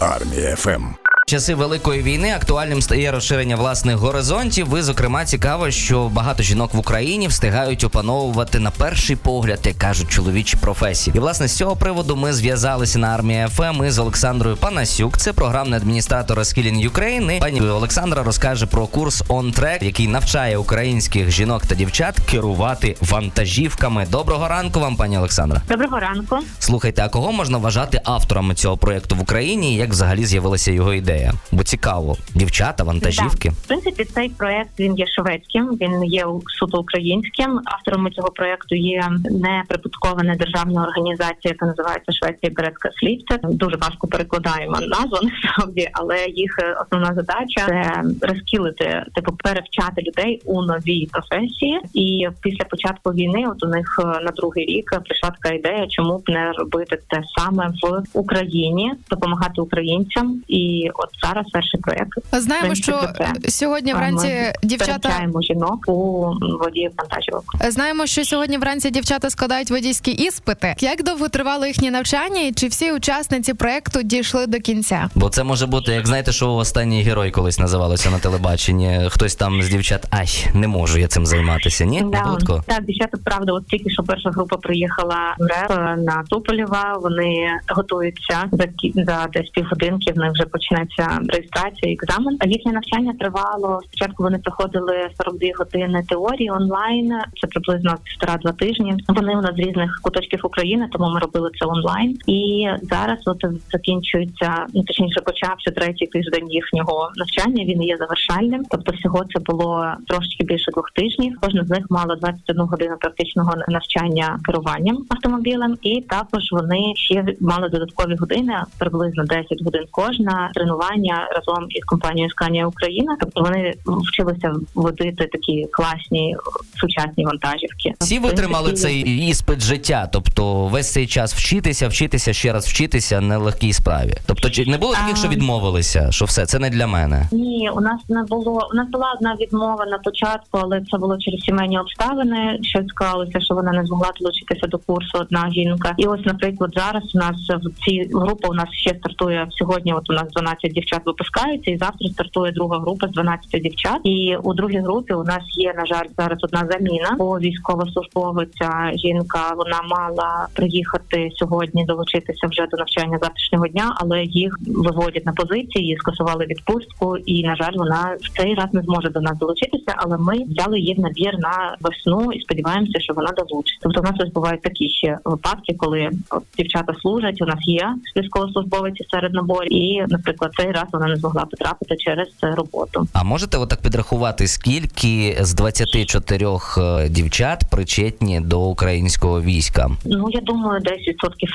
Армія FM. Часи великої війни актуальним стає розширення власних горизонтів. Ви, зокрема, цікаво, що багато жінок в Україні встигають опановувати на перший погляд, як кажуть, чоловічі професії. І власне з цього приводу ми зв'язалися на Армії FM із Олександрою Панасюк. Це програмний адміністратор Skilling Ukraine. І Пані Олександра розкаже про курс On Track, який навчає українських жінок та дівчат керувати вантажівками. Доброго ранку вам, пані Олександра. Доброго ранку. Слухайте, а кого можна вважати авторами цього проєкту в Україні? і Як взагалі з'явилася його ідея? Бо цікаво, дівчата, вантажівки. Да. В принципі, цей проект він є шведським, він є суто українським. Авторами цього проекту є неприбуткова недержавна організація, яка називається Швеція Берецька Слівце. Дуже важко перекладаємо назву насправді, але їх основна задача це розкілити, типу перевчати людей у новій професії. І після початку війни, от у них на другий рік прийшла така ідея, чому б не робити те саме в Україні, допомагати українцям і от зараз перший проект. Знаємо, що сьогодні вранці дівчата жінок у воді вантажівок. Знаємо, що сьогодні вранці дівчата складають водійські іспити. Як довго тривало їхнє навчання, і чи всі учасниці проекту дійшли до кінця? Бо це може бути, як знаєте, що останній герой колись називалося на телебаченні. Хтось там з дівчат, ай, не можу я цим займатися. Ні, да. так дівчата правда, от тільки що перша група приїхала в РЕП на Туполєва. Вони готуються за за десь півгодинки. В них вже почнеться реєстрація, екзамен. Їхнє навчання тривало. Спочатку вони проходили 42 години теорії онлайн. Це приблизно півтора-два тижні. Вони у нас з різних куточків України, тому ми робили це онлайн. І зараз от закінчується ну точніше, почався третій тиждень їхнього навчання. Він є завершальним. Тобто, всього це було трошки більше двох тижнів. Кожна з них мала 21 годину практичного навчання керуванням автомобілем, і також вони ще мали додаткові години, приблизно 10 годин кожна тренування разом із компанією Сканія Україна. Тобто вони вчилися водити такі класні сучасні вантажівки. Всі витримали цей іспит життя, тобто весь цей час вчитися, вчитися ще раз вчитися нелегкій справі. Тобто, чи не було таких, що відмовилися? Що все це не для мене? Ні, у нас не було. У нас була одна відмова на початку, але це було через сімейні обставини. Що склалося, що вона не змогла долучитися до курсу. Одна жінка, і ось, наприклад, зараз у нас в цій групі у нас ще стартує сьогодні. От у нас 12 дівчат випускаються, і завтра стартує друга група з 12 дівчат. І у другій групі у нас є на жаль зараз одна заміна. Бо військовослужбовиця жінка вона мала приїхати сьогодні, долучитися вже до навчання завтрашнього дня, але їх виводять на позиції, її скасували відпустку, і на жаль, вона в цей раз не зможе до нас долучитися. Але ми взяли її в набір на весну і сподіваємося, що вона долучиться. Тобто у нас ось бувають такі ще випадки, коли дівчата служать. У нас є військовослужбовиці серед наборів, і, наприклад, цей раз вона не змогла потрапити через роботу. А можете отак підрахувати, скільки з 24 е, дівчат причетні до українського війська? Ну я думаю, десь відсотків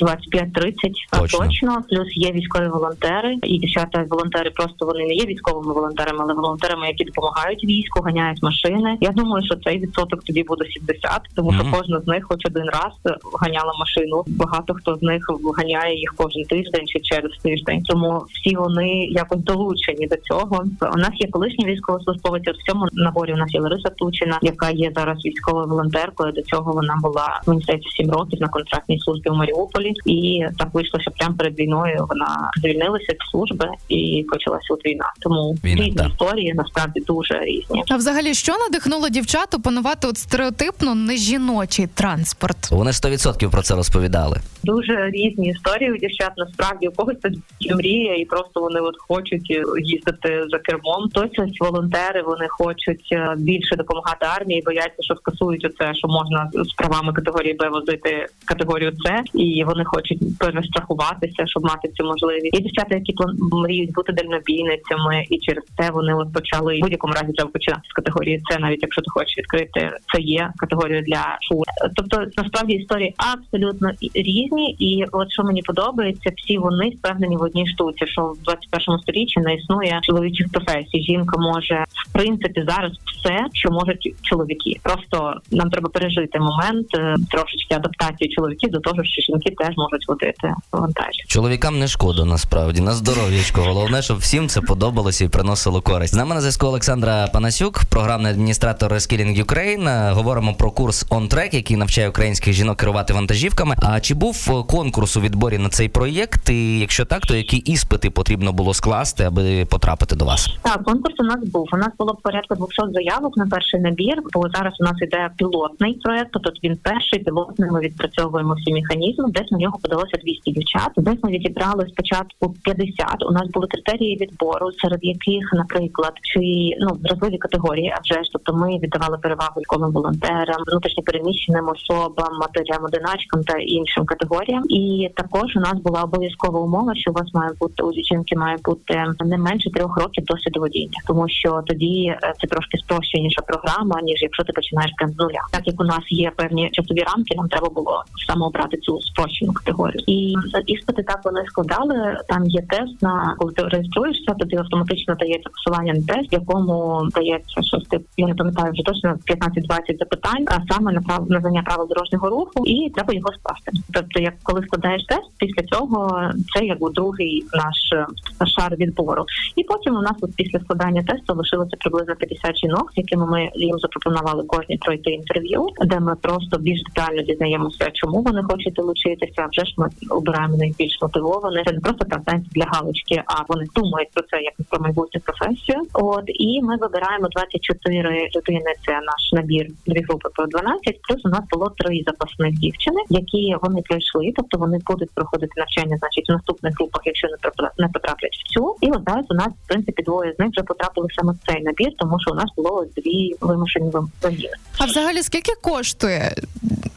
25-30 точно. точно. Плюс є військові волонтери, і дівчата волонтери просто вони не є військовими волонтерами, але волонтерами, які допомагають війську, ганяють машини. Я думаю, що цей відсоток тоді буде 70, тому mm-hmm. що кожна з них, хоч один раз, ганяла машину. Багато хто з них ганяє їх кожен тиждень чи через тиждень. Тому всі вони якось долучені до цього. У нас є колишні військовослужбовці. В цьому наборі у нас є Лариса Тучина, яка є зараз військовою волонтеркою. До цього вона була мені здається, 7 років на контрактній службі у Маріуполі, і так вийшло, що прямо перед війною вона звільнилася від служби і почалася от війна. Тому Війна, різні історії насправді дуже різні. А взагалі, що надихнуло дівчат опанувати от стереотипно нежіночий транспорт? Вони 100% про це розповідали. Дуже різні історії у дівчат. Насправді у когось це мрія, і просто вони от хочуть їздити за кермом. Ось волонтери вони хочуть е, більше допомагати армії, бояться, що скасують оце, що можна з правами категорії Б возити категорію С, і вони хочуть перестрахуватися, щоб мати цю можливість. Є дівчата, які мріють бути дальнобійницями, і через це вони от почали в будь-якому разі треба починати з категорії С, навіть якщо ти хочеш відкрити це є категорію для фур. Тобто насправді історії абсолютно різні, і от що мені подобається, всі вони впевнені в одній штуці, що в 21 сторіччі не існує чоловічих професій. Жінка може в принципі зараз все, що можуть чоловіки. Просто нам треба пережити момент е, трошечки адаптації чоловіків до того, що жінки теж можуть водити вантажі. Чоловікам не шкода насправді на здоров'ячко. Головне, щоб всім це подобалося і приносило користь. З нами на зв'язку Олександра Панасюк, програмний адміністратор Reskilling Ukraine. Говоримо про курс On Track, який навчає українських жінок керувати вантажівками. А чи був е, конкурс у відборі на цей проєкт? І якщо так, то які іспити потрібно було скласти, аби потрапити до вас? Так, конкурс у нас був. У нас було порядку 200 заявок на перший набір. Бо зараз у нас іде пілотний проект. Тобто він перший пілотний. Ми відпрацьовуємо всі механізми. Десь на нього подалося 200 дівчат. Десь ми відібрали спочатку 50. У нас були критерії відбору, серед яких, наприклад, чи ну вразливі категорії, а вже ж тобто ми віддавали перевагу військовим волонтерам, внутрішньо переміщеним особам, матерям, одиначкам та іншим категоріям. І також у нас була обов'язкова умова, що у вас має бути у жінки має бути не менше трьох років досвіду водіння, тому що тоді е, це трошки спрощеніша програма, ніж якщо ти починаєш прям з нуля. Так як у нас є певні часові рамки, нам треба було саме обрати цю спрощену категорію. І е, іспити так вони складали. Там є тест на коли ти реєструєшся, тобі автоматично дається посилання на тест, в якому дається щось тип, я не пам'ятаю вже точно 15-20 запитань, а саме на прав на знання правил дорожнього руху, і треба його скласти. Тобто, як коли складаєш тест, після цього це як у другий наш е, шар відбору. І потім у нас от після складання тесту лишилося приблизно 50 жінок, з якими ми їм запропонували кожні пройти інтерв'ю, де ми просто більш детально дізнаємося, чому вони хочуть долучитися. Вже ж ми обираємо найбільш мотивованих. Це не просто там для галочки, а вони думають про це як про майбутню професію. От і ми вибираємо 24 людини. Це наш набір дві групи по 12, Плюс у нас було три запасних дівчини, які вони пройшли, тобто вони будуть проходити навчання, значить, в наступних групах, якщо не не потраплять в цю. І от зараз у нас в принципі двоє з них вже потрапили саме в цей набір, тому що у нас було дві вимушені вимоги. А взагалі скільки коштує?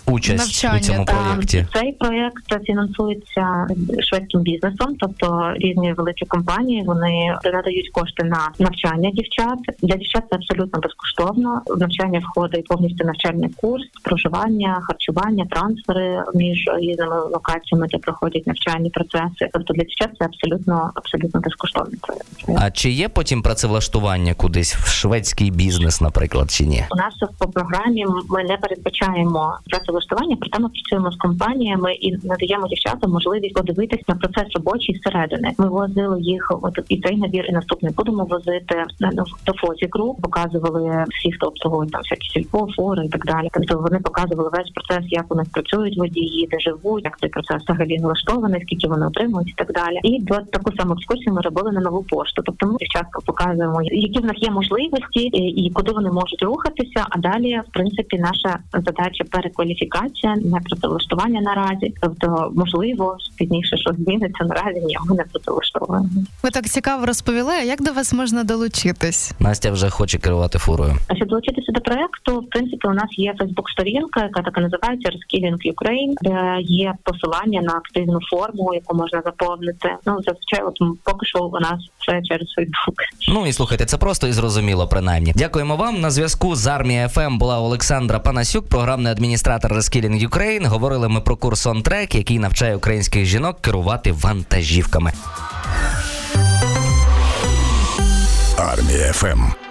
Участь Навчання, у цьому проєкті. Цей проєкт фінансується шведським бізнесом, тобто різні великі компанії вони надають кошти на навчання дівчат. Для дівчат це абсолютно безкоштовно. В навчання входить повністю навчальний курс, проживання, харчування, трансфери між різними локаціями, де проходять навчальні процеси. Тобто для дівчат це абсолютно абсолютно безкоштовний проєкт. А чи є потім працевлаштування кудись в шведський бізнес, наприклад, чи ні? У нас по програмі ми не передбачаємо працевлаштування, проте ми працюємо з компаніями і надаємо дівчатам можливість подивитись на процес робочий зсередини. Ми возили їх, от і цей набір, і наступний будемо возити на- до фозі груп, показували всі, хто обслуговує там всякі сільпо, фори і так далі. Тобто вони показували весь процес, як у них працюють водії, де живуть, як цей процес взагалі налаштований, скільки вони отримують і так далі. І до таку саму екскурсію ми робили на нову пошту. Тобто ми дівчаткам показуємо, які в них є можливості і, куди вони можуть рухатися. А далі, в принципі, наша задача перекваліфікація, не працевлаштування наразі. Тобто, можливо, пізніше щось зміниться наразі. Ні, ми не працевлаштовуємо. Ви так цікаво розповіли. А як до вас можна долучитись? Настя вже хоче керувати фурою. А щоб долучитися до проекту, в принципі, у нас є фейсбук-сторінка, яка так і називається Reskilling Ukraine, де є посилання на активну форму, яку можна заповнити. Ну зазвичай, от поки що у нас це через Фейсбук. Ну і слухайте, це просто і зрозуміло, принаймні. Дякуємо вам. На зв'язку з армія ФМ була Олександра Панасюк, програмний адміністратор Reskilling Ukraine. Говорили ми про курс On який навчає українських жінок керувати вантажівками. Армія ФМ.